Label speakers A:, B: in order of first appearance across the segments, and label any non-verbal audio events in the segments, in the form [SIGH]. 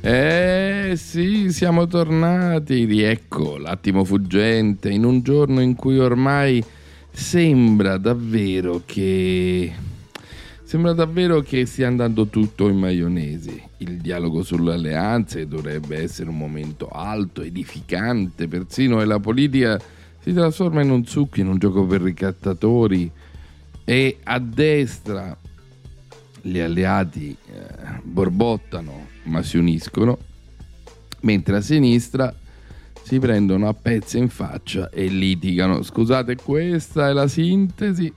A: Eh sì, siamo tornati. Riecco l'attimo fuggente in un giorno in cui ormai sembra davvero che. Sembra davvero che stia andando tutto in maionesi. Il dialogo sulle alleanze dovrebbe essere un momento alto, edificante, persino e la politica si trasforma in un succo, in un gioco per ricattatori. E a destra gli alleati eh, borbottano ma si uniscono, mentre a sinistra si prendono a pezzi in faccia e litigano. Scusate, questa è la sintesi.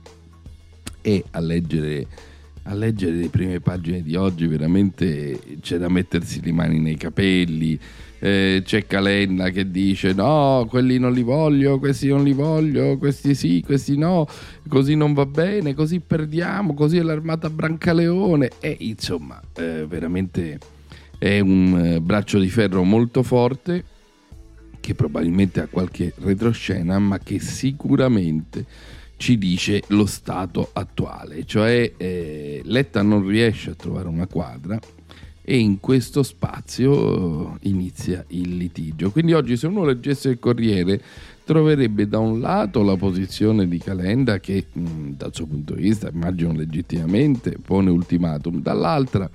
A: E a leggere, a leggere le prime pagine di oggi veramente c'è da mettersi le mani nei capelli. Eh, c'è Calenda che dice no, quelli non li voglio, questi non li voglio, questi sì, questi no, così non va bene, così perdiamo, così è l'armata Brancaleone. E insomma, eh, veramente è un eh, braccio di ferro molto forte che probabilmente ha qualche retroscena, ma che sicuramente ci dice lo stato attuale, cioè eh, Letta non riesce a trovare una quadra e in questo spazio eh, inizia il litigio. Quindi oggi se uno leggesse il Corriere troverebbe da un lato la posizione di Calenda che mh, dal suo punto di vista, immagino legittimamente, pone ultimatum, dall'altra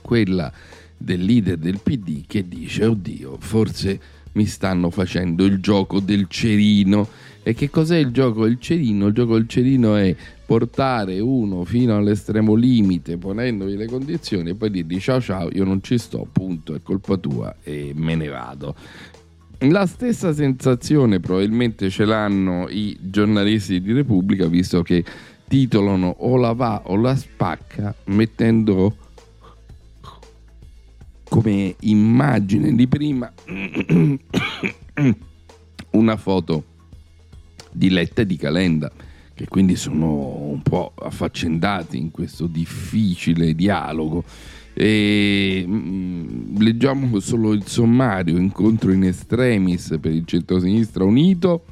A: quella del leader del PD che dice oddio forse mi stanno facendo il gioco del cerino e che cos'è il gioco del cerino? Il gioco del cerino è portare uno fino all'estremo limite ponendovi le condizioni e poi dirgli ciao ciao io non ci sto punto è colpa tua e me ne vado la stessa sensazione probabilmente ce l'hanno i giornalisti di Repubblica visto che titolano o la va o la spacca mettendo come immagine di prima [COUGHS] una foto di Letta e di Calenda che quindi sono un po' affaccendati in questo difficile dialogo. E mm, leggiamo solo il sommario incontro in extremis per il centro-sinistra unito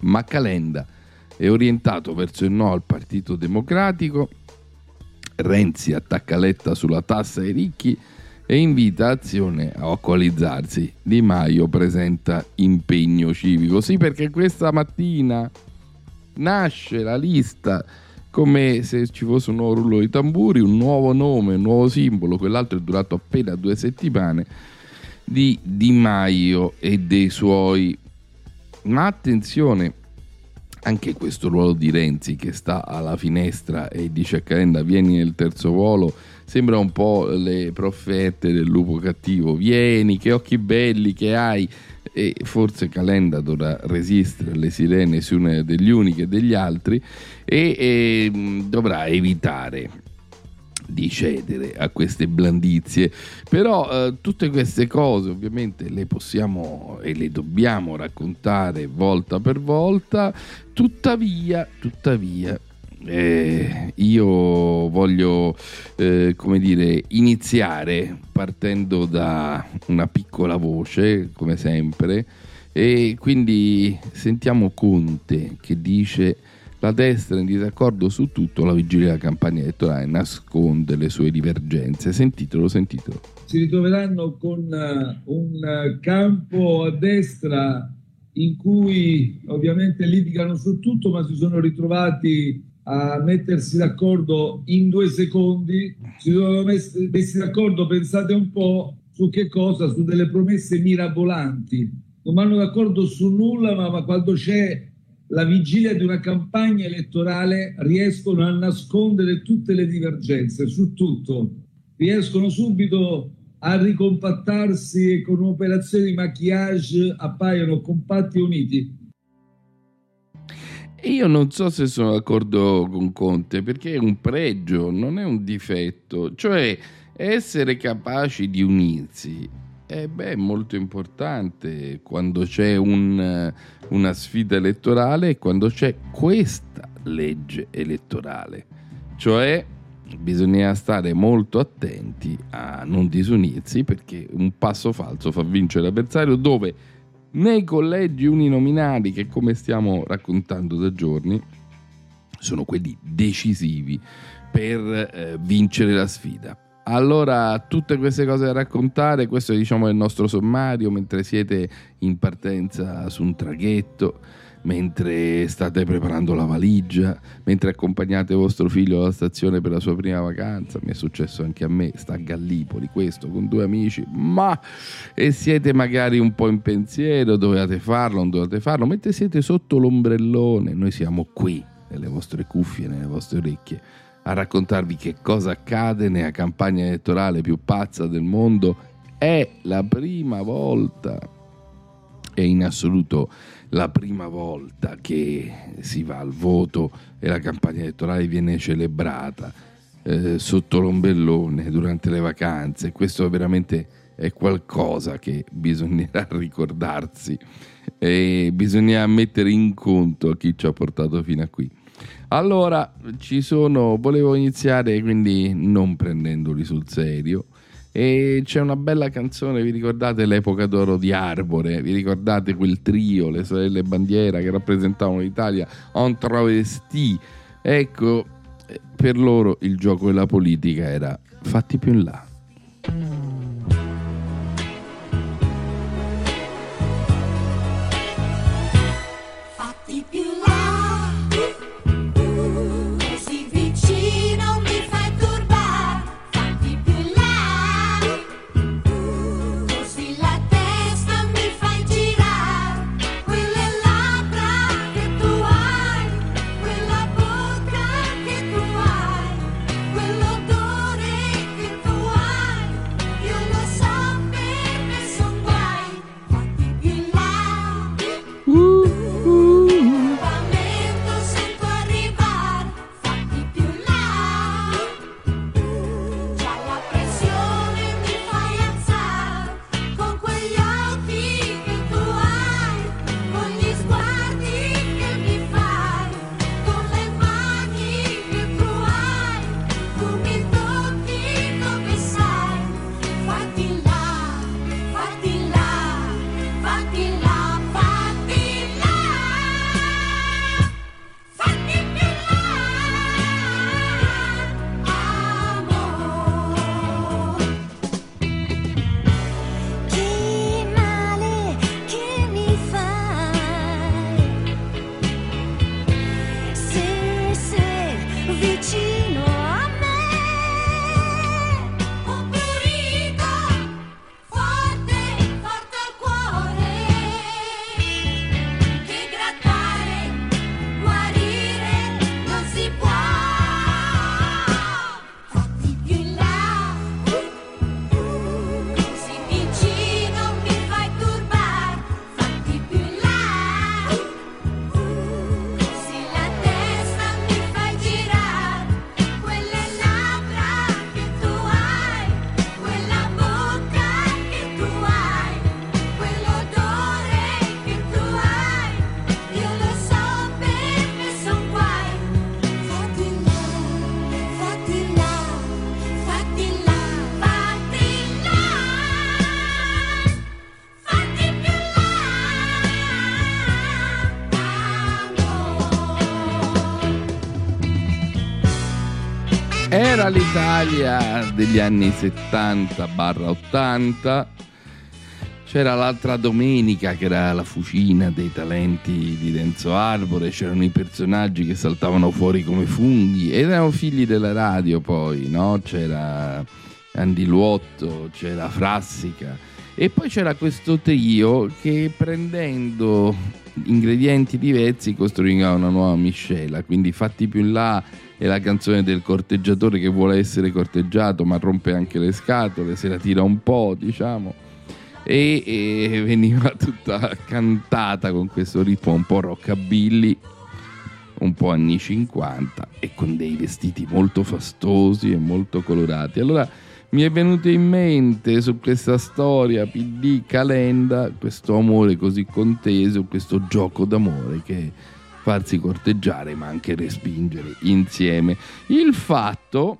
A: ma Calenda è orientato verso il no al Partito Democratico Renzi attacca Letta sulla tassa ai ricchi e invita Azione a coalizzarsi. Di Maio presenta impegno civico. Sì, perché questa mattina nasce la lista come se ci fosse un nuovo rullo di tamburi, un nuovo nome, un nuovo simbolo, quell'altro è durato appena due settimane, di Di Maio e dei suoi. Ma attenzione, anche questo ruolo di Renzi che sta alla finestra e dice a Calenda vieni nel terzo volo sembra un po' le profferte del lupo cattivo. Vieni che occhi belli che hai. E forse Calenda dovrà resistere alle sirene degli uni che degli altri e, e mh, dovrà evitare di cedere a queste blandizie. Però eh, tutte queste cose ovviamente le possiamo e le dobbiamo raccontare volta per volta. Tuttavia tuttavia eh, io voglio eh, come dire iniziare partendo da una piccola voce come sempre e quindi sentiamo Conte che dice la destra in disaccordo su tutto la vigilia della campagna elettorale nasconde le sue divergenze. Sentitelo sentitelo.
B: Si ritroveranno con eh, un eh, campo a destra in cui ovviamente litigano su tutto, ma si sono ritrovati a mettersi d'accordo in due secondi. Si sono messi, d'accordo, pensate un po', su che cosa? Su delle promesse mirabolanti. Non vanno d'accordo su nulla, ma quando c'è la vigilia di una campagna elettorale riescono a nascondere tutte le divergenze su tutto. riescono subito a ricompattarsi e con un'operazione di maquillage appaiono compatti e uniti.
A: Io non so se sono d'accordo con Conte, perché è un pregio, non è un difetto. Cioè, essere capaci di unirsi eh beh, è molto importante quando c'è un, una sfida elettorale e quando c'è questa legge elettorale. Cioè, bisogna stare molto attenti a non disunirsi perché un passo falso fa vincere l'avversario dove nei collegi uninominali che come stiamo raccontando da giorni sono quelli decisivi per eh, vincere la sfida. Allora, tutte queste cose da raccontare, questo diciamo è il nostro sommario mentre siete in partenza su un traghetto mentre state preparando la valigia, mentre accompagnate vostro figlio alla stazione per la sua prima vacanza, mi è successo anche a me, sta a Gallipoli questo con due amici, ma e siete magari un po' in pensiero, dovevate farlo, non dovete farlo, mentre siete sotto l'ombrellone, noi siamo qui nelle vostre cuffie, nelle vostre orecchie a raccontarvi che cosa accade nella campagna elettorale più pazza del mondo. È la prima volta, è in assoluto la prima volta che si va al voto e la campagna elettorale viene celebrata eh, sotto l'ombellone durante le vacanze. Questo veramente è qualcosa che bisognerà [LAUGHS] ricordarsi e bisogna mettere in conto chi ci ha portato fino a qui. Allora, ci sono, volevo iniziare quindi non prendendoli sul serio, e c'è una bella canzone, vi ricordate l'epoca d'oro di Arbore? Vi ricordate quel trio, le sorelle bandiera che rappresentavano l'Italia en travesti? Ecco, per loro il gioco della politica era fatti più in là.
C: Fatti più là, amore.
A: Era l'Italia degli anni 70-80. C'era l'altra domenica che era la fucina dei talenti di Renzo Arbore, c'erano i personaggi che saltavano fuori come funghi ed erano figli della radio poi, no? C'era Andy Luotto, c'era Frassica E poi c'era questo trio che prendendo ingredienti diversi costruiva una nuova miscela, quindi fatti più in là è la canzone del corteggiatore che vuole essere corteggiato ma rompe anche le scatole, se la tira un po', diciamo. E, e veniva [LAUGHS] tutta cantata con questo ritmo un po' rockabilly, un po' anni 50 e con dei vestiti molto fastosi e molto colorati. Allora mi è venuto in mente su questa storia PD Calenda questo amore così conteso, questo gioco d'amore che farsi corteggiare ma anche respingere insieme. Il fatto,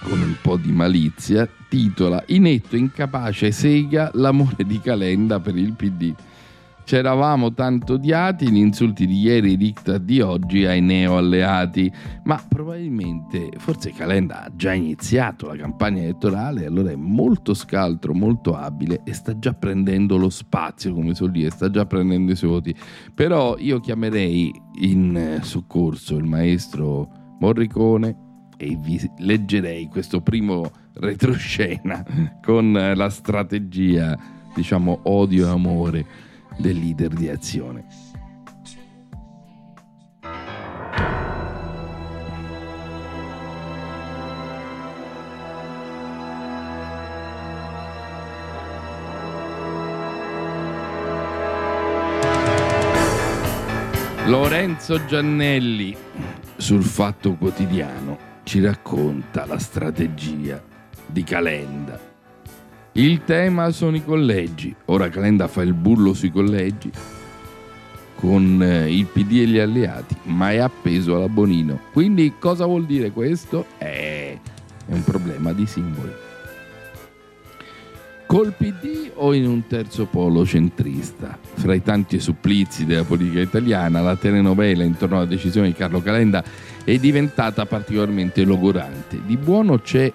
A: con un po' di malizia, titola Inetto incapace sega l'amore di Calenda per il PD. C'eravamo tanto odiati, gli insulti di ieri i diktat di oggi ai neoalleati, ma probabilmente forse Calenda ha già iniziato la campagna elettorale, allora è molto scaltro, molto abile e sta già prendendo lo spazio, come so dire, sta già prendendo i suoi voti. Però io chiamerei in eh, soccorso il maestro Morricone e vi leggerei questo primo retroscena [LAUGHS] con la strategia, diciamo, odio e amore del leader di azione. Lorenzo Giannelli sul Fatto Quotidiano ci racconta la strategia di Calenda. Il tema sono i collegi. Ora Calenda fa il bullo sui collegi con eh, il PD e gli alleati, ma è appeso alla Bonino. Quindi cosa vuol dire questo? Eh, è un problema di simboli. Col PD o in un terzo polo centrista? Fra i tanti supplizi della politica italiana, la telenovela intorno alla decisione di Carlo Calenda è diventata particolarmente logorante. Di buono c'è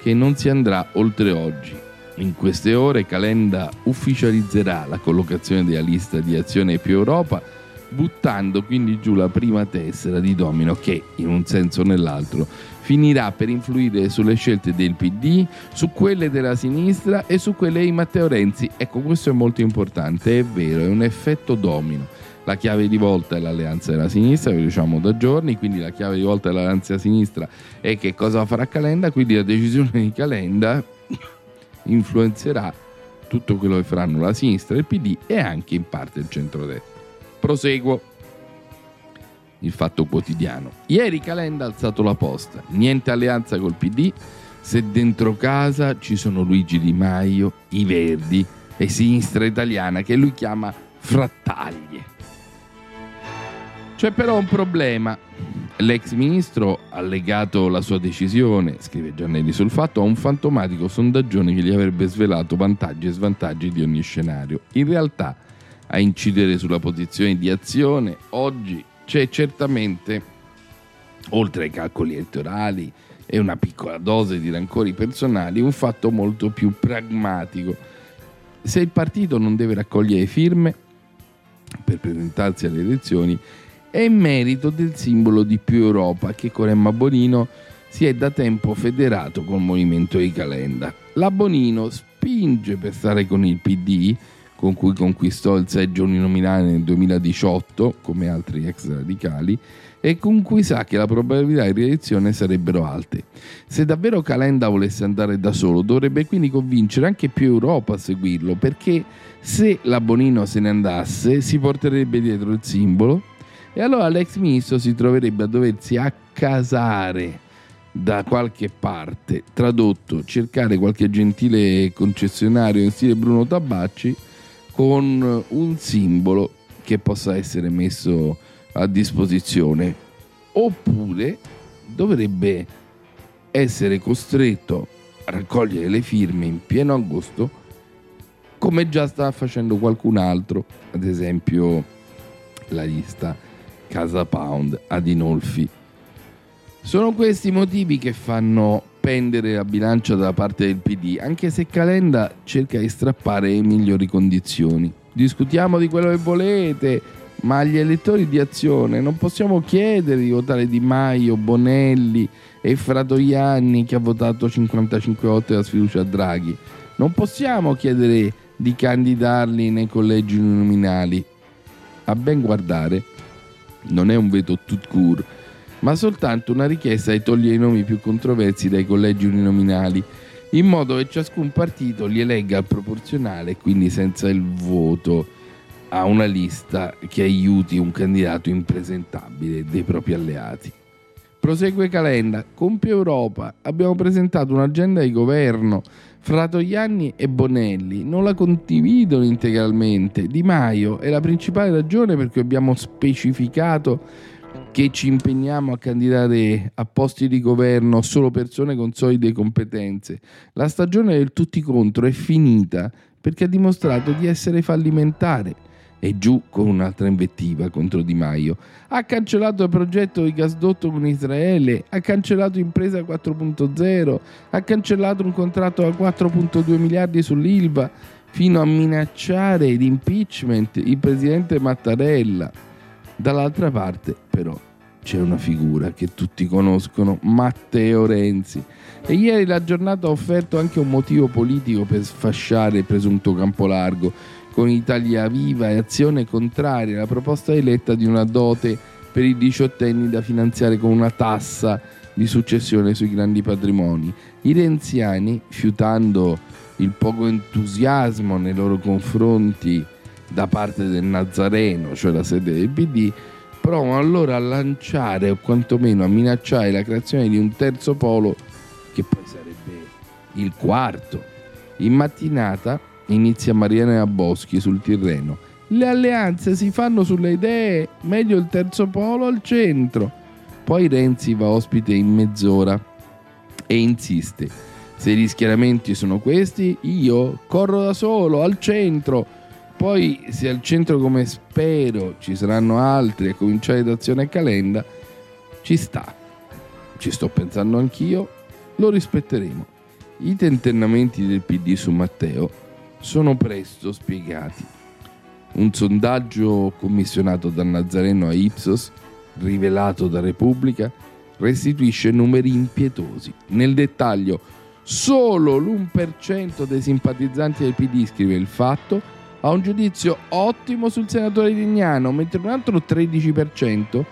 A: che non si andrà oltre oggi. In queste ore Calenda ufficializzerà la collocazione della lista di Azione più Europa, buttando quindi giù la prima tessera di domino che, in un senso o nell'altro, finirà per influire sulle scelte del PD, su quelle della sinistra e su quelle di Matteo Renzi. Ecco, questo è molto importante, è vero, è un effetto domino. La chiave di volta è l'alleanza della sinistra, lo diciamo da giorni, quindi la chiave di volta dell'alleanza della sinistra è che cosa farà Calenda, quindi la decisione di Calenda influenzerà tutto quello che faranno la sinistra il PD e anche in parte il centrodestra. Proseguo. Il fatto quotidiano. Ieri Calenda ha alzato la posta. Niente alleanza col PD. Se dentro casa ci sono Luigi Di Maio, i Verdi e Sinistra Italiana che lui chiama frattaglie. C'è però un problema. L'ex ministro ha legato la sua decisione, scrive Giannelli sul fatto, a un fantomatico sondaggione che gli avrebbe svelato vantaggi e svantaggi di ogni scenario. In realtà, a incidere sulla posizione di azione, oggi c'è certamente, oltre ai calcoli elettorali e una piccola dose di rancori personali, un fatto molto più pragmatico. Se il partito non deve raccogliere firme per presentarsi alle elezioni, è merito del simbolo di più Europa che con Emma Bonino si è da tempo federato col movimento di Calenda. La Bonino spinge per stare con il PD, con cui conquistò il seggio uninominale nel 2018, come altri ex radicali, e con cui sa che la probabilità di rielezione sarebbero alte. Se davvero Calenda volesse andare da solo, dovrebbe quindi convincere anche più Europa a seguirlo, perché se la Bonino se ne andasse, si porterebbe dietro il simbolo e allora l'ex ministro si troverebbe a doversi accasare da qualche parte, tradotto, cercare qualche gentile concessionario in stile Bruno Tabacci con un simbolo che possa essere messo a disposizione. Oppure dovrebbe essere costretto a raccogliere le firme in pieno agosto come già sta facendo qualcun altro, ad esempio la lista Casa Pound Adinolfi. Sono questi i motivi che fanno pendere la bilancia dalla parte del PD, anche se Calenda cerca di strappare le migliori condizioni. Discutiamo di quello che volete, ma agli elettori di azione non possiamo chiedere di votare Di Maio, Bonelli e Fratoianni che ha votato 55 volte la sfiducia a Draghi. Non possiamo chiedere di candidarli nei collegi uninominali. A ben guardare, non è un veto tout court, ma soltanto una richiesta di togliere i nomi più controversi dai collegi uninominali, in modo che ciascun partito li elegga al proporzionale, quindi senza il voto a una lista che aiuti un candidato impresentabile dei propri alleati. Prosegue Calenda, con più Europa abbiamo presentato un'agenda di governo. Fra Togliani e Bonelli non la condividono integralmente. Di Maio è la principale ragione per cui abbiamo specificato che ci impegniamo a candidare a posti di governo solo persone con solide competenze. La stagione del tutti contro è finita perché ha dimostrato di essere fallimentare. E giù con un'altra invettiva contro Di Maio. Ha cancellato il progetto di gasdotto con Israele, ha cancellato Impresa 4.0, ha cancellato un contratto da 4.2 miliardi sull'ILVA, fino a minacciare l'impeachment il presidente Mattarella. Dall'altra parte, però, c'è una figura che tutti conoscono, Matteo Renzi. E ieri la giornata ha offerto anche un motivo politico per sfasciare il presunto campo largo, con Italia Viva e azione contraria alla proposta eletta di una dote per i diciottenni da finanziare con una tassa di successione sui grandi patrimoni. I renziani, fiutando il poco entusiasmo nei loro confronti da parte del Nazareno, cioè la sede del PD, provano allora a lanciare o quantomeno a minacciare la creazione di un terzo polo che poi sarebbe il quarto. In mattinata inizia Mariana Boschi sul Tirreno. Le alleanze si fanno sulle idee, meglio il terzo polo al centro. Poi Renzi va ospite in mezz'ora e insiste. Se gli schieramenti sono questi, io corro da solo al centro. Poi, se al centro, come spero, ci saranno altri a cominciare da azione e calenda, ci sta. Ci sto pensando anch'io, lo rispetteremo. I tentennamenti del PD su Matteo sono presto spiegati. Un sondaggio commissionato da Nazareno a Ipsos, rivelato da Repubblica, restituisce numeri impietosi. Nel dettaglio, solo l'1% dei simpatizzanti del PD, scrive il fatto, ha un giudizio ottimo sul senatore Lignano, mentre un altro 13%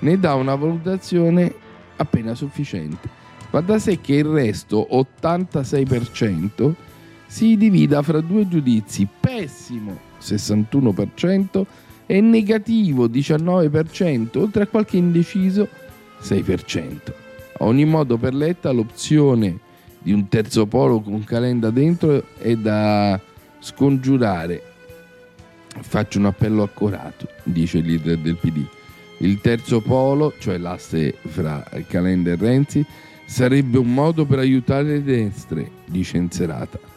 A: ne dà una valutazione appena sufficiente. Va da sé che il resto, 86%, si divida fra due giudizi, pessimo 61% e negativo 19%, oltre a qualche indeciso 6%. A ogni modo per Letta l'opzione di un terzo polo con Calenda dentro è da scongiurare. Faccio un appello accorato, dice il leader del PD. Il terzo polo, cioè l'asse fra Calenda e Renzi, sarebbe un modo per aiutare le destre, dice Inserata.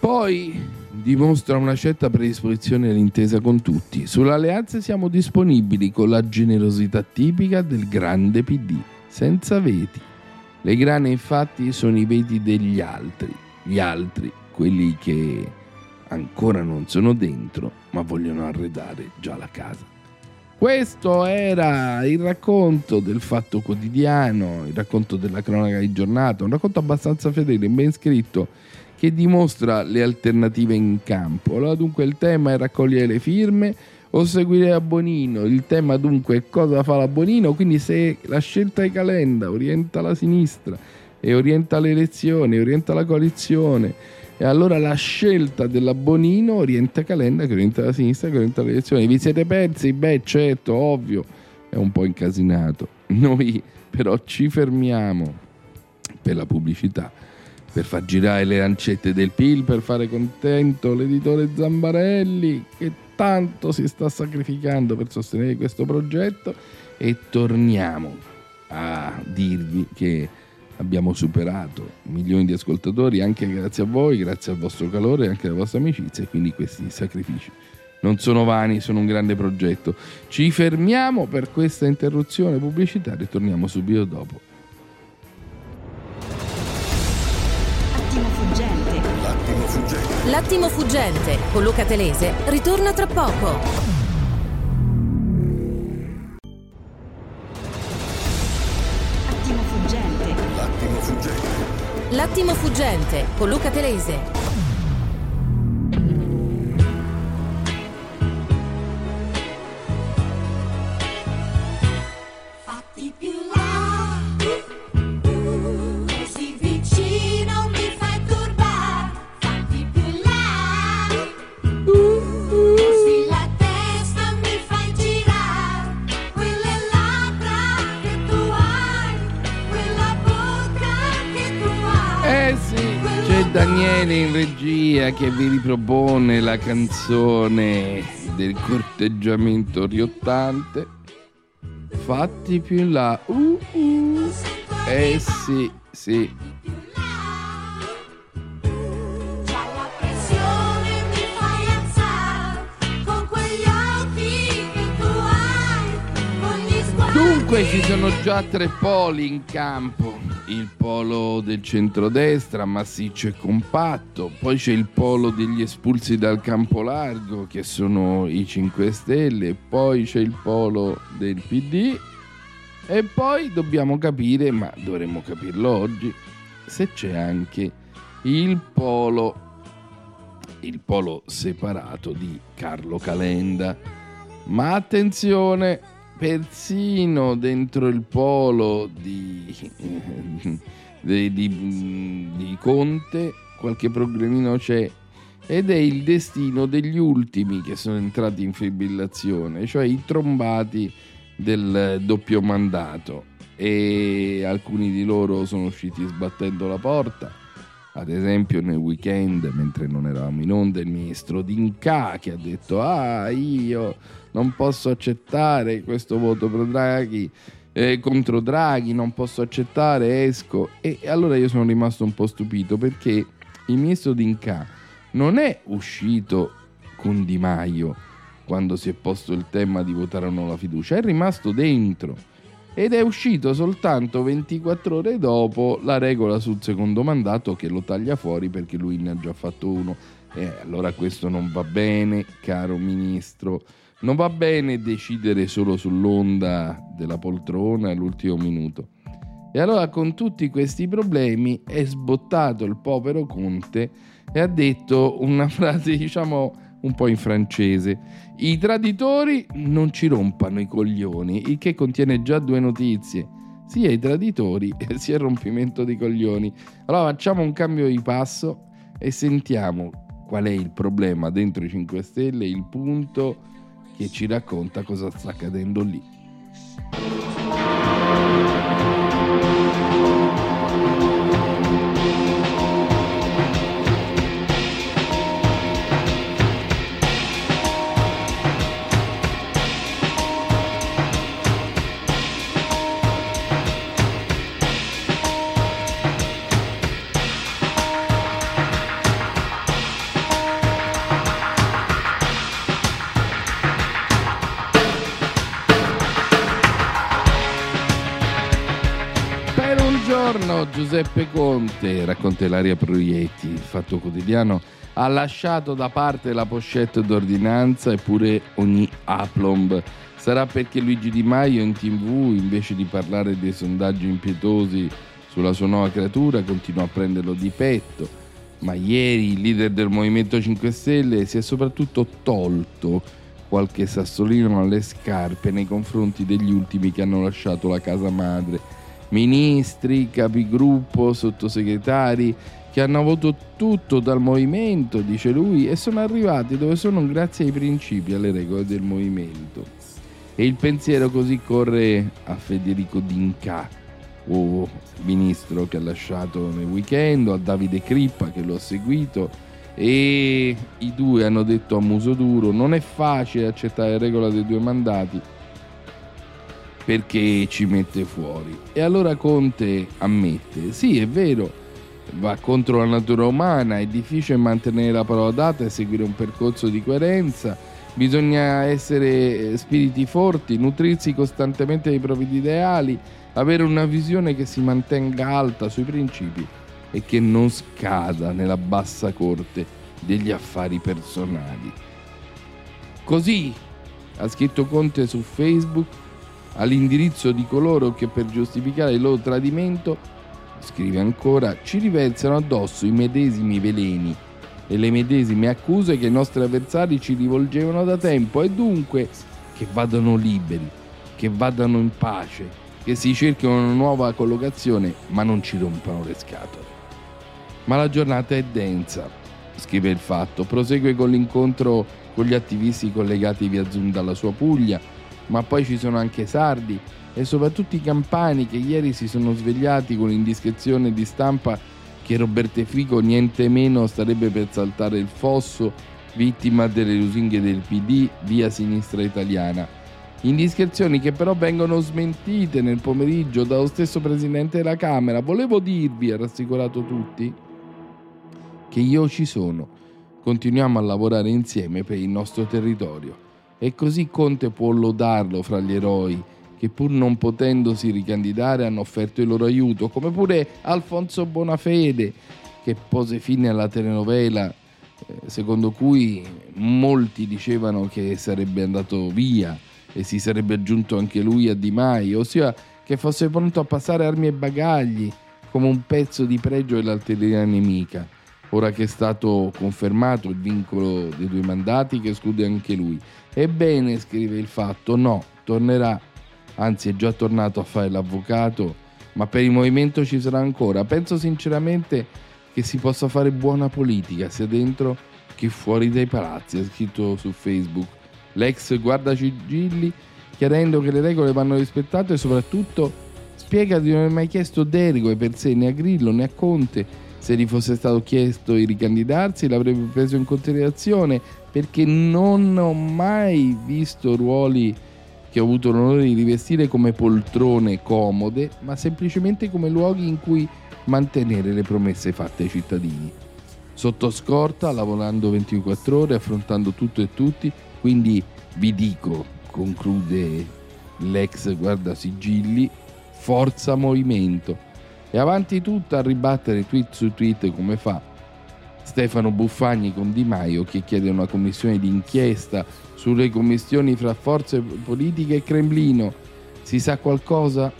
A: Poi dimostra una certa predisposizione all'intesa con tutti. Sulle alleanze siamo disponibili con la generosità tipica del grande PD, senza veti. Le grane infatti sono i veti degli altri, gli altri, quelli che ancora non sono dentro, ma vogliono arredare già la casa. Questo era il racconto del fatto quotidiano, il racconto della cronaca di giornata, un racconto abbastanza fedele, ben scritto, che dimostra le alternative in campo. Allora dunque il tema è raccogliere le firme o seguire a Bonino. Il tema dunque è cosa fa la Bonino, quindi se la scelta di Calenda orienta la sinistra e orienta le elezioni, orienta la coalizione, e allora la scelta della Bonino orienta Calenda che orienta la sinistra, che orienta le elezioni. Vi siete persi? Beh certo, ovvio, è un po' incasinato. [LAUGHS] Noi però ci fermiamo per la pubblicità per far girare le lancette del PIL, per fare contento l'editore Zambarelli che tanto si sta sacrificando per sostenere questo progetto e torniamo a dirvi che abbiamo superato milioni di ascoltatori anche grazie a voi, grazie al vostro calore e anche alla vostra amicizia e quindi questi sacrifici non sono vani, sono un grande progetto. Ci fermiamo per questa interruzione pubblicitaria e torniamo subito dopo.
D: L'attimo fuggente
E: con Luca Telese ritorna tra poco.
F: Attimo fuggente.
D: L'attimo fuggente.
E: L'attimo fuggente con Luca Telese.
A: Daniele in regia che vi ripropone la canzone del corteggiamento riottante. Fatti più in là. Uh, uh. Eh sì, sì. Dunque ci sono già tre poli in campo. Il polo del centrodestra, massiccio e compatto, poi c'è il polo degli espulsi dal campo largo, che sono i 5 Stelle, poi c'è il polo del PD e poi dobbiamo capire, ma dovremmo capirlo oggi, se c'è anche il polo, il polo separato di Carlo Calenda. Ma attenzione, persino dentro il polo di, [LAUGHS] di, di- di Conte qualche problemino c'è ed è il destino degli ultimi che sono entrati in fibrillazione, cioè i trombati del doppio mandato e alcuni di loro sono usciti sbattendo la porta. Ad esempio nel weekend, mentre non eravamo in onda, il ministro D'Inca che ha detto ah io non posso accettare questo voto pro Draghi, eh, contro Draghi, non posso accettare, esco. E allora io sono rimasto un po' stupito perché il ministro D'Inca non è uscito con Di Maio quando si è posto il tema di votare o no la fiducia, è rimasto dentro ed è uscito soltanto 24 ore dopo la regola sul secondo mandato che lo taglia fuori perché lui ne ha già fatto uno. E allora questo non va bene, caro ministro. Non va bene decidere solo sull'onda della poltrona all'ultimo minuto. E allora con tutti questi problemi è sbottato il povero Conte e ha detto una [LAUGHS] frase diciamo un po' in francese. I traditori non ci rompano i coglioni, il che contiene già due notizie. Sia i traditori [LAUGHS] sia il rompimento di coglioni. Allora facciamo un cambio di passo e sentiamo qual è il problema dentro i 5 Stelle, il punto che ci racconta cosa sta accadendo lì. Giuseppe Conte, raccontellaria Proietti, il fatto quotidiano, ha lasciato da parte la pochette d'ordinanza eppure ogni aplomb. Sarà perché Luigi Di Maio in tv, invece di parlare dei sondaggi impietosi sulla sua nuova creatura, continua a prenderlo di petto. Ma ieri il leader del Movimento 5 Stelle si è soprattutto tolto qualche sassolino alle scarpe nei confronti degli ultimi che hanno lasciato la casa madre ministri, capigruppo, sottosegretari che hanno avuto tutto dal movimento, dice lui, e sono arrivati dove sono grazie ai principi e alle regole del movimento. E il pensiero così corre a Federico D'Inca, o ministro che ha lasciato nel weekend, o a Davide Crippa che lo ha seguito, e i due hanno detto a muso duro non è facile accettare la regola dei due mandati perché ci mette fuori. E allora Conte ammette, sì è vero, va contro la natura umana, è difficile mantenere la parola data e seguire un percorso di coerenza, bisogna essere eh, spiriti forti, nutrirsi costantemente dei propri ideali, avere una visione che si mantenga alta sui principi e che non scada nella bassa corte degli affari personali. Così ha scritto Conte su Facebook all'indirizzo di coloro che per giustificare il loro tradimento scrive ancora, ci riversano addosso i medesimi veleni e le medesime accuse che i nostri avversari ci rivolgevano da tempo. E dunque che vadano liberi, che vadano in pace, che si cerchino una nuova collocazione, ma non ci rompano le scatole. Ma la giornata è densa, scrive il fatto, prosegue con l'incontro con gli attivisti collegati via Zoom dalla sua Puglia, ma poi ci sono anche i sardi e soprattutto i campani che ieri si sono svegliati con l'indiscrezione di stampa che Roberto Fico niente meno starebbe per saltare il fosso vittima delle lusinghe del PD via sinistra italiana. Indiscrezioni che però vengono smentite nel pomeriggio dallo stesso presidente della Camera. Volevo dirvi, ha rassicurato tutti, che io ci sono. Continuiamo a lavorare insieme per il nostro territorio. E così Conte può lodarlo fra gli eroi che pur non potendosi ricandidare hanno offerto il loro aiuto, come pure Alfonso Bonafede che pose fine alla telenovela eh, secondo cui molti dicevano che sarebbe andato via e si sarebbe aggiunto anche lui a Di Maio, ossia che fosse pronto a passare armi e bagagli come un pezzo di pregio dell'artiglieria nemica. Ora che è stato confermato il vincolo dei due mandati che esclude anche lui. Ebbene, scrive il fatto, no, tornerà, anzi è già tornato a fare l'avvocato, ma per il movimento ci sarà ancora. Penso sinceramente che si possa fare buona politica sia dentro che fuori dai palazzi, ha scritto su Facebook. L'ex guardacigilli chiarendo che le regole vanno rispettate e soprattutto spiega di non aver mai chiesto deroghe per sé né a Grillo né a Conte. Se gli fosse stato chiesto di ricandidarsi l'avrebbe preso in considerazione perché non ho mai visto ruoli che ho avuto l'onore di rivestire come poltrone comode, ma semplicemente come luoghi in cui mantenere le promesse fatte ai cittadini. Sotto scorta, lavorando 24 ore, affrontando tutto e tutti, quindi vi dico, conclude l'ex guardasigilli, forza movimento. E avanti tutta a ribattere tweet su tweet come fa Stefano Buffagni con Di Maio che chiede una commissione di inchiesta sulle commissioni fra forze politiche e Cremlino. Si sa qualcosa?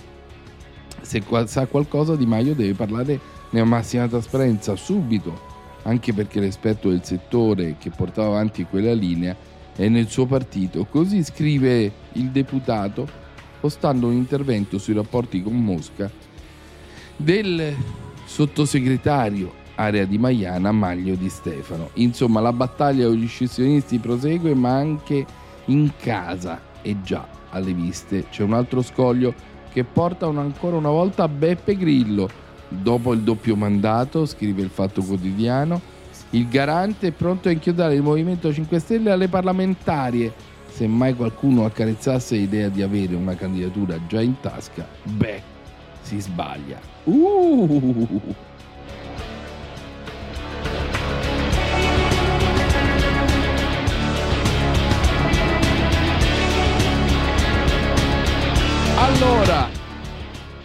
A: Se qua- sa qualcosa Di Maio deve parlare nella massima trasparenza subito, anche perché l'esperto del settore che portava avanti quella linea è nel suo partito. Così scrive il deputato postando un intervento sui rapporti con Mosca del sottosegretario area di Maiana Maglio di Stefano. Insomma, la battaglia con gli scissionisti prosegue, ma anche in casa e già alle viste c'è un altro scoglio che porta un- ancora una volta Beppe Grillo. Dopo il doppio mandato, scrive il Fatto Quotidiano, il garante è pronto a inchiodare il Movimento 5 Stelle alle parlamentarie. Se mai qualcuno accarezzasse l'idea di avere una candidatura già in tasca, beh, si sbaglia. Uh! Allora,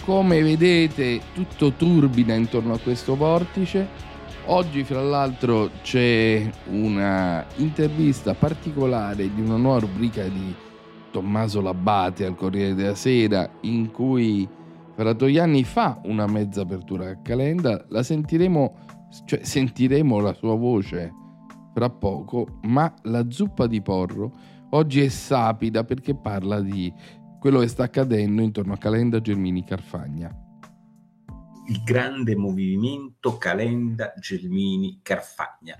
A: come vedete, tutto turbina intorno a questo vortice. Oggi, fra l'altro, c'è una intervista particolare di una nuova rubrica di Tommaso Labbate al Corriere della Sera, in cui Fratoianni fa una mezza apertura a Calenda. La sentiremo, cioè sentiremo la sua voce fra poco, ma la zuppa di porro oggi è sapida perché parla di quello che sta accadendo intorno a Calenda Germini Carfagna.
G: il grande movimento Calenda Gelmini Carfagna.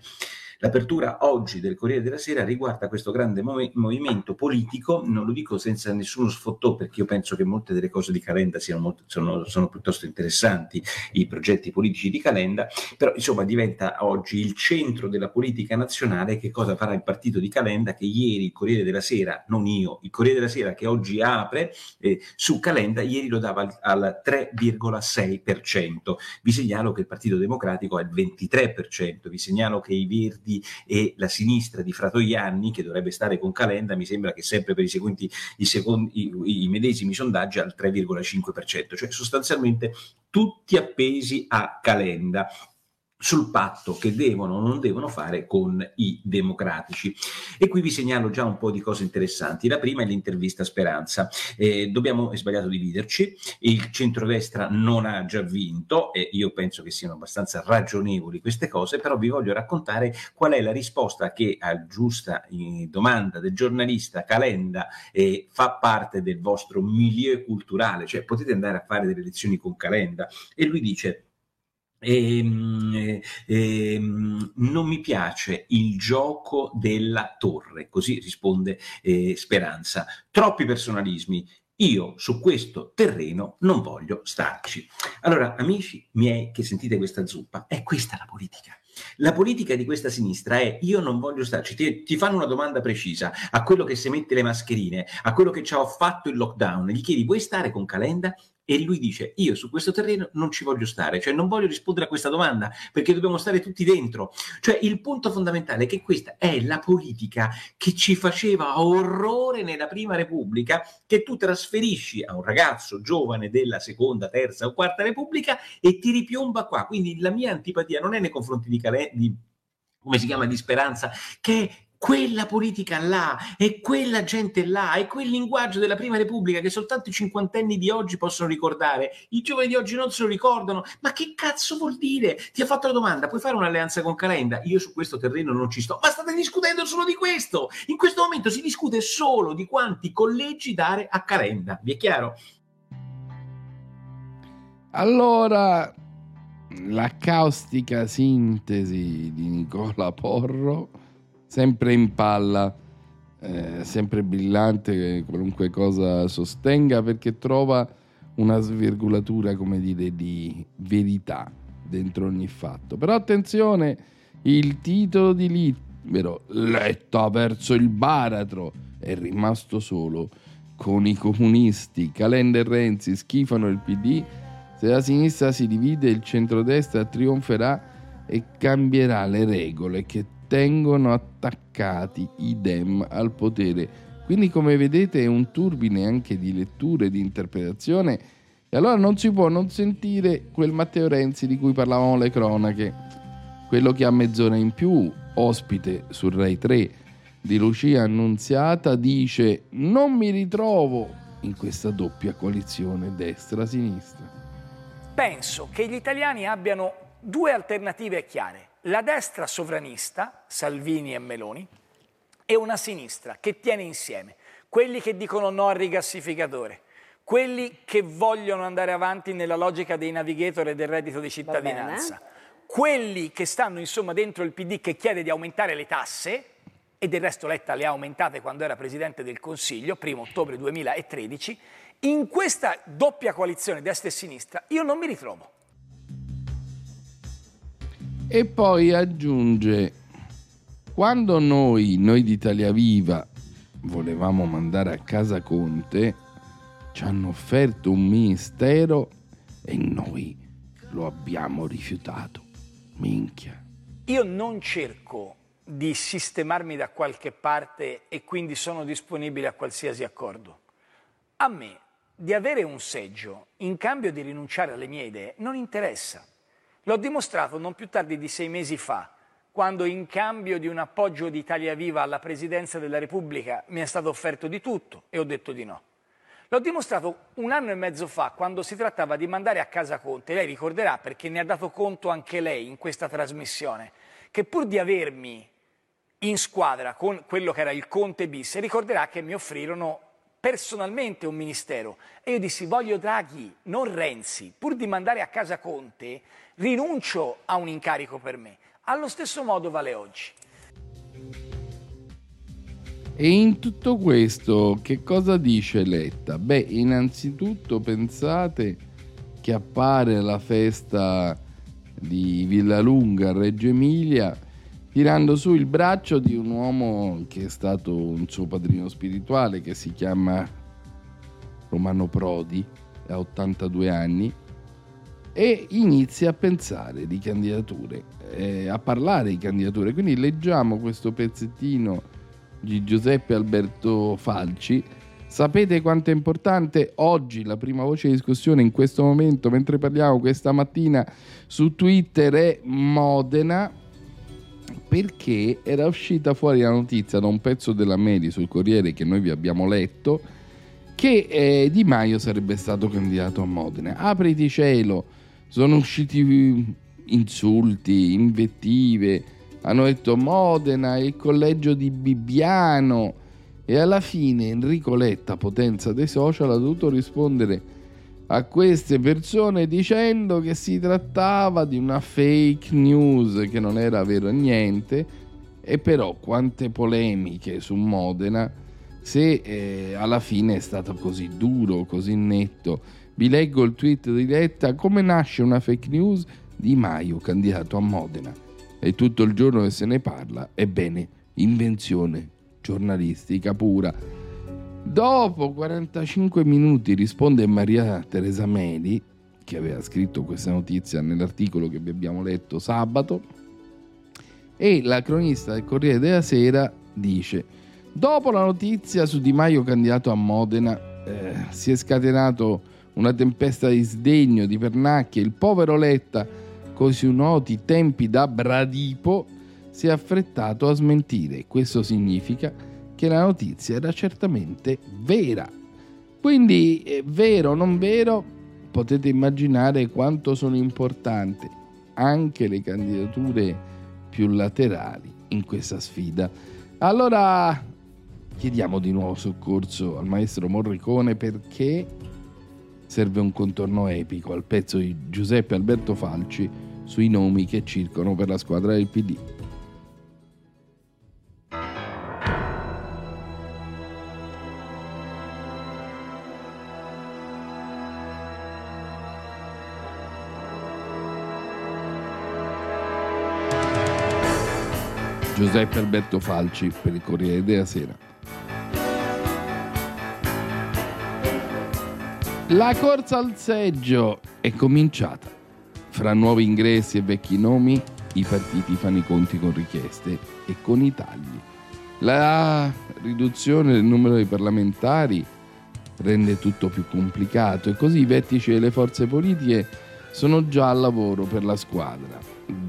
G: L'apertura oggi del Corriere della Sera riguarda questo grande movi- movimento politico, non lo dico senza nessuno sfottò perché io penso che molte delle cose di Calenda siano, molto- sono, sono piuttosto interessanti, i progetti politici di Calenda, però insomma diventa oggi il centro della politica nazionale che cosa farà il partito di Calenda che ieri il Corriere della Sera, non io, il Corriere della Sera che oggi apre eh, su Calenda, ieri lo dava al, al 3,6%. Vi segnalo che il Partito Democratico ha il 23%, vi segnalo che i Verdi e la sinistra di Fratoianni, che dovrebbe stare con Calenda, mi sembra che sempre per i, seguenti, i, secondi, i, i medesimi sondaggi al 3,5%, cioè sostanzialmente tutti appesi a Calenda. Sul patto che devono o non devono fare con i democratici. E qui vi segnalo già un po' di cose interessanti. La prima è l'intervista a Speranza. Eh, dobbiamo, è sbagliato dividerci, il centrodestra non ha già vinto e io penso che siano abbastanza ragionevoli queste cose, però vi voglio raccontare qual è la risposta che a giusta eh, domanda del giornalista Calenda eh, fa parte del vostro milieu culturale, cioè potete andare a fare delle lezioni con Calenda e lui dice Ehm, ehm, non mi piace il gioco della torre, così risponde eh, Speranza. Troppi personalismi. Io su questo terreno non voglio starci. Allora, amici miei che sentite questa zuppa, è questa la politica. La politica di questa sinistra è io non voglio starci, ti, ti fanno una domanda precisa a quello che si mette le mascherine, a quello che ci ha fatto il lockdown, gli chiedi vuoi stare con Calenda? E lui dice io su questo terreno non ci voglio stare, cioè non voglio rispondere a questa domanda perché dobbiamo stare tutti dentro. Cioè il punto fondamentale è che questa è la politica che ci faceva orrore nella prima repubblica, che tu trasferisci a un ragazzo giovane della seconda, terza o quarta repubblica e ti ripiomba qua. Quindi la mia antipatia non è nei confronti di, Cale- di come si chiama, di Speranza, che è quella politica là, e quella gente là, e quel linguaggio della Prima Repubblica che soltanto i cinquantenni di oggi possono ricordare. I giovani di oggi non se lo ricordano. Ma che cazzo vuol dire? Ti ha fatto la domanda, puoi fare un'alleanza con Calenda? Io su questo terreno non ci sto. Ma state discutendo solo di questo! In questo momento si discute solo di quanti collegi dare a Calenda. Vi è chiaro?
A: Allora, la caustica sintesi di Nicola Porro, sempre in palla, eh, sempre brillante, qualunque cosa sostenga, perché trova una svirgolatura, come dire, di verità dentro ogni fatto. Però attenzione, il titolo di libero, Letta verso il baratro, è rimasto solo con i comunisti. Calenda e Renzi schifano il PD. Se la sinistra si divide, il centrodestra trionferà e cambierà le regole che tengono attaccati i Dem al potere. Quindi, come vedete, è un turbine anche di lettura e di interpretazione. E allora non si può non sentire quel Matteo Renzi di cui parlavamo le cronache, quello che ha mezz'ora in più, ospite su Rai 3 di Lucia Annunziata, dice: Non mi ritrovo in questa doppia coalizione destra-sinistra.
H: Penso che gli italiani abbiano due alternative chiare. La destra sovranista, Salvini e Meloni, e una sinistra che tiene insieme quelli che dicono no al rigassificatore, quelli che vogliono andare avanti nella logica dei navigator e del reddito di cittadinanza, quelli che stanno insomma dentro il PD che chiede di aumentare le tasse, e del resto Letta le ha aumentate quando era Presidente del Consiglio, 1 ottobre 2013, in questa doppia coalizione destra e sinistra io non mi ritrovo.
A: E poi aggiunge, quando noi, noi di Italia Viva, volevamo mandare a casa Conte, ci hanno offerto un ministero e noi lo abbiamo rifiutato. Minchia.
H: Io non cerco di sistemarmi da qualche parte e quindi sono disponibile a qualsiasi accordo. A me di avere un seggio in cambio di rinunciare alle mie idee non interessa. L'ho dimostrato non più tardi di sei mesi fa, quando in cambio di un appoggio di Italia Viva alla Presidenza della Repubblica mi è stato offerto di tutto e ho detto di no. L'ho dimostrato un anno e mezzo fa quando si trattava di mandare a casa Conte. Lei ricorderà perché ne ha dato conto anche lei in questa trasmissione, che pur di avermi in squadra con quello che era il Conte bis, ricorderà che mi offrirono personalmente un ministero e io dissi voglio Draghi, non Renzi, pur di mandare a casa Conte, rinuncio a un incarico per me. Allo stesso modo vale oggi.
A: E in tutto questo che cosa dice Letta? Beh, innanzitutto pensate che appare alla festa di Villalunga a Reggio Emilia tirando su il braccio di un uomo che è stato un suo padrino spirituale che si chiama Romano Prodi, ha 82 anni e inizia a pensare di candidature, eh, a parlare di candidature. Quindi leggiamo questo pezzettino di Giuseppe Alberto Falci, Sapete quanto è importante oggi la prima voce di discussione in questo momento, mentre parliamo questa mattina su Twitter è Modena, perché era uscita fuori la notizia da un pezzo della Medi sul Corriere che noi vi abbiamo letto che eh, Di Maio sarebbe stato candidato a Modena. Apriti cielo, sono usciti insulti, invettive, hanno detto Modena, il collegio di Bibbiano e alla fine Enrico Letta, potenza dei social, ha dovuto rispondere a queste persone dicendo che si trattava di una fake news, che non era vero niente, e però quante polemiche su Modena se eh, alla fine è stato così duro, così netto. Vi leggo il tweet di Letta, come nasce una fake news? Di Maio, candidato a Modena. E tutto il giorno che se ne parla, ebbene, invenzione giornalistica pura. Dopo 45 minuti risponde Maria Teresa Meli, che aveva scritto questa notizia nell'articolo che vi abbiamo letto sabato, e la cronista del Corriere della Sera dice Dopo la notizia su Di Maio candidato a Modena, eh, si è scatenato una tempesta di sdegno, di pernacchie. Il povero Letta, così noti tempi da bradipo, si è affrettato a smentire. Questo significa che la notizia era certamente vera. Quindi, eh, vero o non vero, potete immaginare quanto sono importanti anche le candidature più laterali in questa sfida. Allora chiediamo di nuovo soccorso al maestro Morricone perché serve un contorno epico al pezzo di Giuseppe Alberto Falci sui nomi che circolano per la squadra del PD. Giuseppe Alberto Falci per il Corriere della Sera. La corsa al seggio è cominciata. Fra nuovi ingressi e vecchi nomi, i partiti fanno i conti con richieste e con i tagli. La riduzione del numero di parlamentari rende tutto più complicato e così i vertici delle forze politiche sono già al lavoro per la squadra.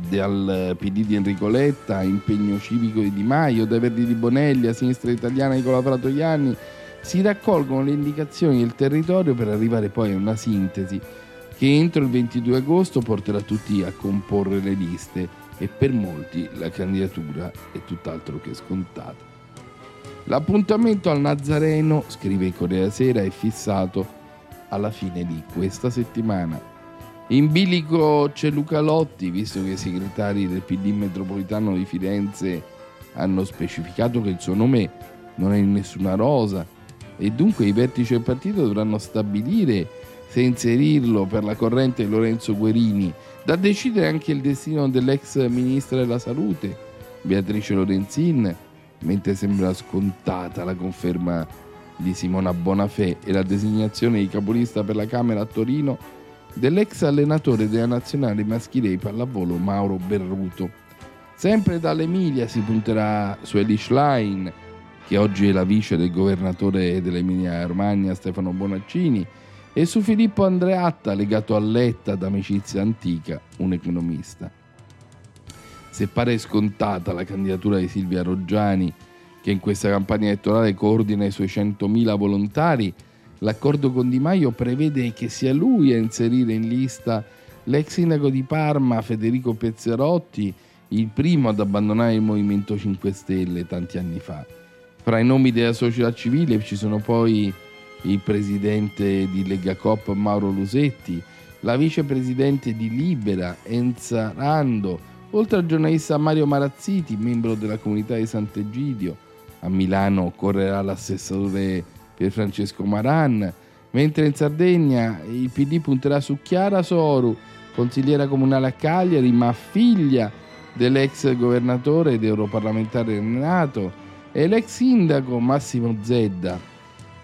A: Dal PD di Enrico Letta, impegno civico di Di Maio, dai Verdi di Bonelli, a sinistra italiana Nicola Fratoianni, si raccolgono le indicazioni del territorio per arrivare poi a una sintesi che entro il 22 agosto porterà tutti a comporre le liste e per molti la candidatura è tutt'altro che scontata. L'appuntamento al Nazareno, scrive il Corriere Sera, è fissato alla fine di questa settimana. In bilico c'è Luca Lotti, visto che i segretari del PD metropolitano di Firenze hanno specificato che il suo nome non è in nessuna rosa e dunque i vertici del partito dovranno stabilire se inserirlo per la corrente Lorenzo Guerini, da decidere anche il destino dell'ex ministra della salute, Beatrice Lorenzin, mentre sembra scontata la conferma di Simona Bonafè e la designazione di capolista per la Camera a Torino dell'ex allenatore della nazionale maschile di pallavolo Mauro Berruto. Sempre dall'Emilia si punterà su Eli Schlein, che oggi è la vice del governatore dell'Emilia Romagna Stefano Bonaccini, e su Filippo Andreatta, legato a Letta d'amicizia antica, un economista. Se pare scontata la candidatura di Silvia Roggiani, che in questa campagna elettorale coordina i suoi 100.000 volontari, l'accordo con Di Maio prevede che sia lui a inserire in lista l'ex sindaco di Parma Federico Pezzerotti, il primo ad abbandonare il Movimento 5 Stelle tanti anni fa. Fra i nomi della società civile ci sono poi il presidente di Lega Coop Mauro Lusetti, la vicepresidente di Libera Enza Rando, oltre al giornalista Mario Marazziti, membro della comunità di Sant'Egidio. A Milano correrà l'assessore per Francesco Maran, mentre in Sardegna il PD punterà su Chiara Soru, consigliera comunale a Cagliari, ma figlia dell'ex governatore ed europarlamentare Renato, e l'ex sindaco Massimo Zedda.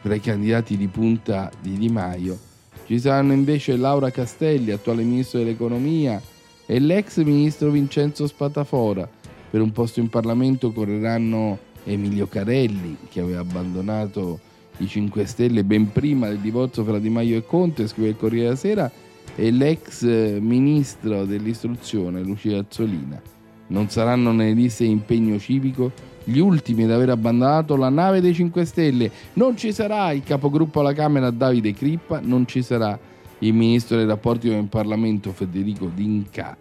A: Tra i candidati di punta di Di Maio ci saranno invece Laura Castelli, attuale ministro dell'economia, e l'ex ministro Vincenzo Spatafora. Per un posto in Parlamento correranno Emilio Carelli, che aveva abbandonato i 5 Stelle ben prima del divorzio fra Di Maio e Conte, scrive il Corriere della Sera, e l'ex ministro dell'istruzione Lucia Azzolina. Non saranno nelle liste di impegno civico gli ultimi ad aver abbandonato la nave dei 5 Stelle. Non ci sarà il capogruppo alla Camera Davide Crippa, non ci sarà il ministro dei rapporti con il Parlamento Federico D'Inca,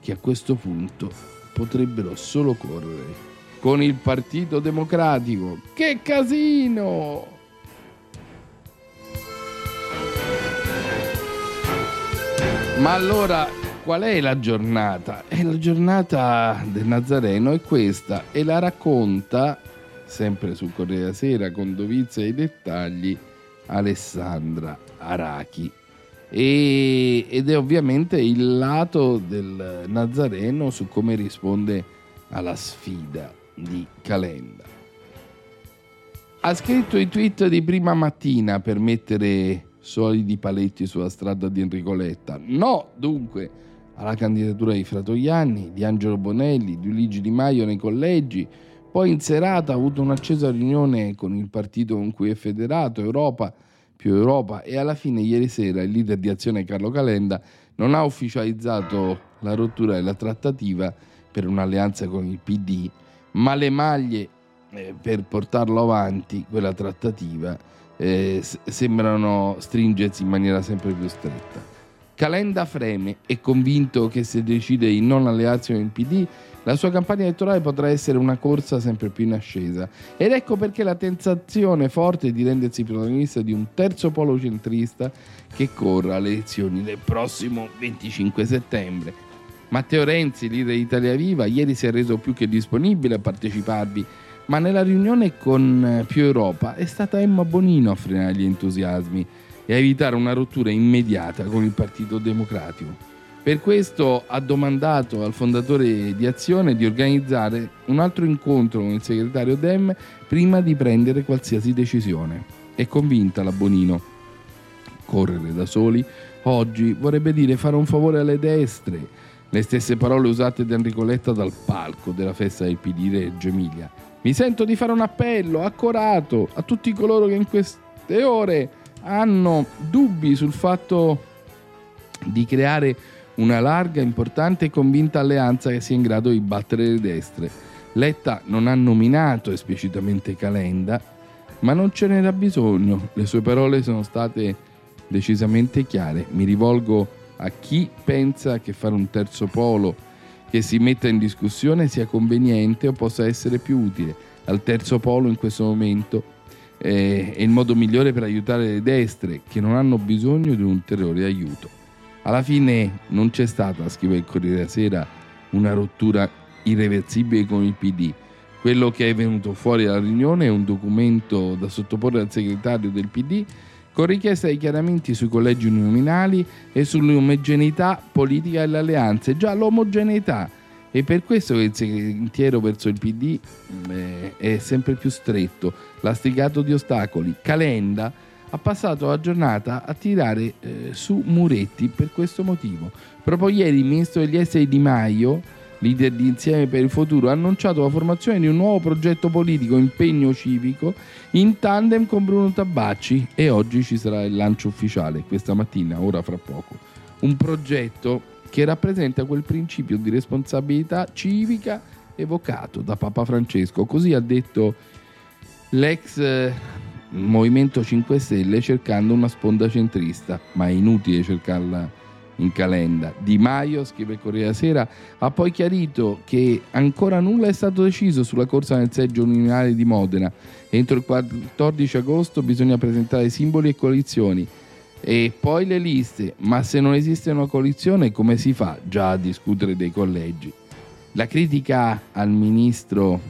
A: che a questo punto potrebbero solo correre con il Partito Democratico. Che casino! Ma allora qual è la giornata? È la giornata del Nazareno è questa e la racconta sempre sul Corriere della Sera con dovizia e dettagli Alessandra Arachi. E- ed è ovviamente il lato del Nazareno su come risponde alla sfida di Calenda. Ha scritto i tweet di prima mattina per mettere solidi paletti sulla strada di Enrico Letta. No, dunque, alla candidatura di Fratoianni, di Angelo Bonelli, di Luigi Di Maio nei collegi. Poi in serata ha avuto un'accesa riunione con il partito con cui è federato, Europa più Europa, e alla fine ieri sera il leader di azione Carlo Calenda non ha ufficializzato la rottura della trattativa per un'alleanza con il PD, ma le maglie eh, per portarlo avanti, quella trattativa, eh, sembrano stringersi in maniera sempre più stretta. Calenda freme, è convinto che se decide di non allearsi con il PD, la sua campagna elettorale potrà essere una corsa sempre più in ascesa. Ed ecco perché la tentazione forte di rendersi protagonista di un terzo polo centrista che corra alle elezioni del prossimo 25 settembre. Matteo Renzi, leader di Italia Viva, ieri si è reso più che disponibile a parteciparvi, ma nella riunione con eh, Più Europa è stata Emma Bonino a frenare gli entusiasmi e a evitare una rottura immediata con il Partito Democratico. Per questo ha domandato al fondatore di Azione di organizzare un altro incontro con il segretario Dem prima di prendere qualsiasi decisione. È convinta la Bonino. Correre da soli oggi vorrebbe dire fare un favore alle destre. Le stesse parole usate da Enrico Letta dal palco della festa del PD Reggio Emilia. Mi sento di fare un appello accorato a tutti coloro che in queste ore hanno dubbi sul fatto di creare una larga, importante e convinta alleanza che sia in grado di battere le destre. Letta non ha nominato esplicitamente Calenda, ma non ce n'era bisogno. Le sue parole sono state decisamente chiare. Mi rivolgo a chi pensa che fare un terzo polo che si metta in discussione sia conveniente o possa essere più utile. Al terzo polo in questo momento eh, è il modo migliore per aiutare le destre che non hanno bisogno di un ulteriore aiuto. Alla fine non c'è stata, scrive il Corriere della Sera, una rottura irreversibile con il PD. Quello che è venuto fuori dalla riunione è un documento da sottoporre al segretario del PD con richiesta di chiarimenti sui collegi uninominali e sull'omogeneità politica delle alleanze. Già l'omogeneità. E per questo che il sentiero verso il PD eh, è sempre più stretto, lastricato di ostacoli. Calenda ha passato la giornata a tirare eh, su muretti per questo motivo. Proprio ieri il ministro degli esteri Di Maio, leader di Insieme per il Futuro, ha annunciato la formazione di un nuovo progetto politico, impegno civico, in tandem con Bruno Tabacci e oggi ci sarà il lancio ufficiale, questa mattina, ora fra poco. Un progetto che rappresenta quel principio di responsabilità civica evocato da Papa Francesco. Così ha detto l'ex eh, Movimento 5 Stelle cercando una sponda centrista, ma è inutile cercarla in calenda. Di Maio, scrive Corriere della Sera, ha poi chiarito che ancora nulla è stato deciso sulla corsa nel seggio uninominale di Modena. Entro il 14 agosto bisogna presentare simboli e coalizioni e poi le liste, ma se non esiste una coalizione come si fa già a discutere dei collegi? La critica al ministro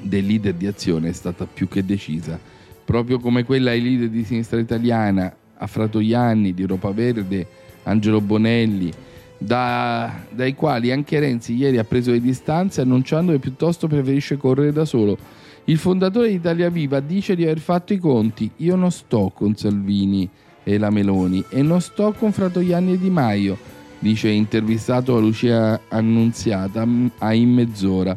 A: del leader di azione è stata più che decisa, proprio come quella ai leader di sinistra italiana, a Fratoianni, di Europa Verde, Angelo Bonelli, da- dai quali anche Renzi ieri ha preso le distanze annunciando che piuttosto preferisce correre da solo. Il fondatore di Italia Viva dice di aver fatto i conti. Io non sto con Salvini e la Meloni e non sto con Fratoianni e Di Maio, dice intervistato a Lucia Annunziata a in mezz'ora.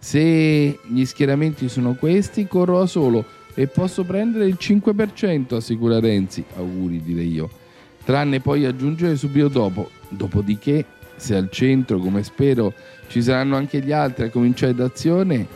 A: Se gli schieramenti sono questi, corro da solo. e posso prendere il 5%, assicura Renzi. Auguri, direi io. Tranne poi aggiungere subito dopo. Dopodiché, se al centro, come spero, ci saranno anche gli altri a cominciare da azione,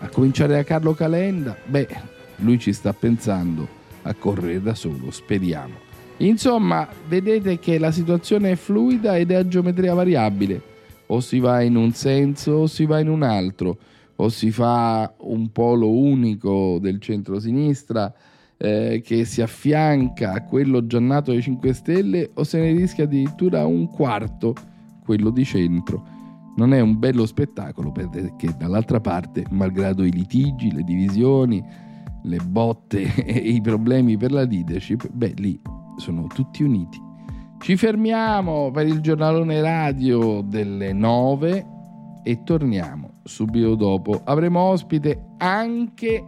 A: a cominciare da Carlo Calenda, beh, lui ci sta pensando a correre da solo, speriamo. Insomma, vedete che la situazione è fluida ed è a geometria variabile. O si va in un senso o si va in un altro, o si fa un polo unico del centro-sinistra eh, che si affianca a quello già nato dei 5 Stelle, o se ne rischia addirittura un quarto, quello di centro. Non è un bello spettacolo perché dall'altra parte, malgrado i litigi, le divisioni, le botte [LAUGHS] e i problemi per la leadership, beh, lì sono tutti uniti. Ci fermiamo per il giornalone radio delle 9 e torniamo subito dopo. Avremo ospite anche,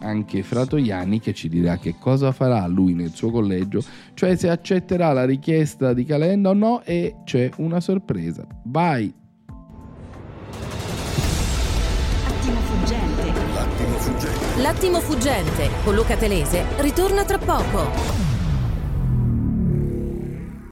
A: anche Fratoiani che ci dirà che cosa farà lui nel suo collegio, cioè se accetterà la richiesta di Calenda o no e c'è una sorpresa. Vai!
E: L'attimo fuggente con Luca Telese ritorna tra poco.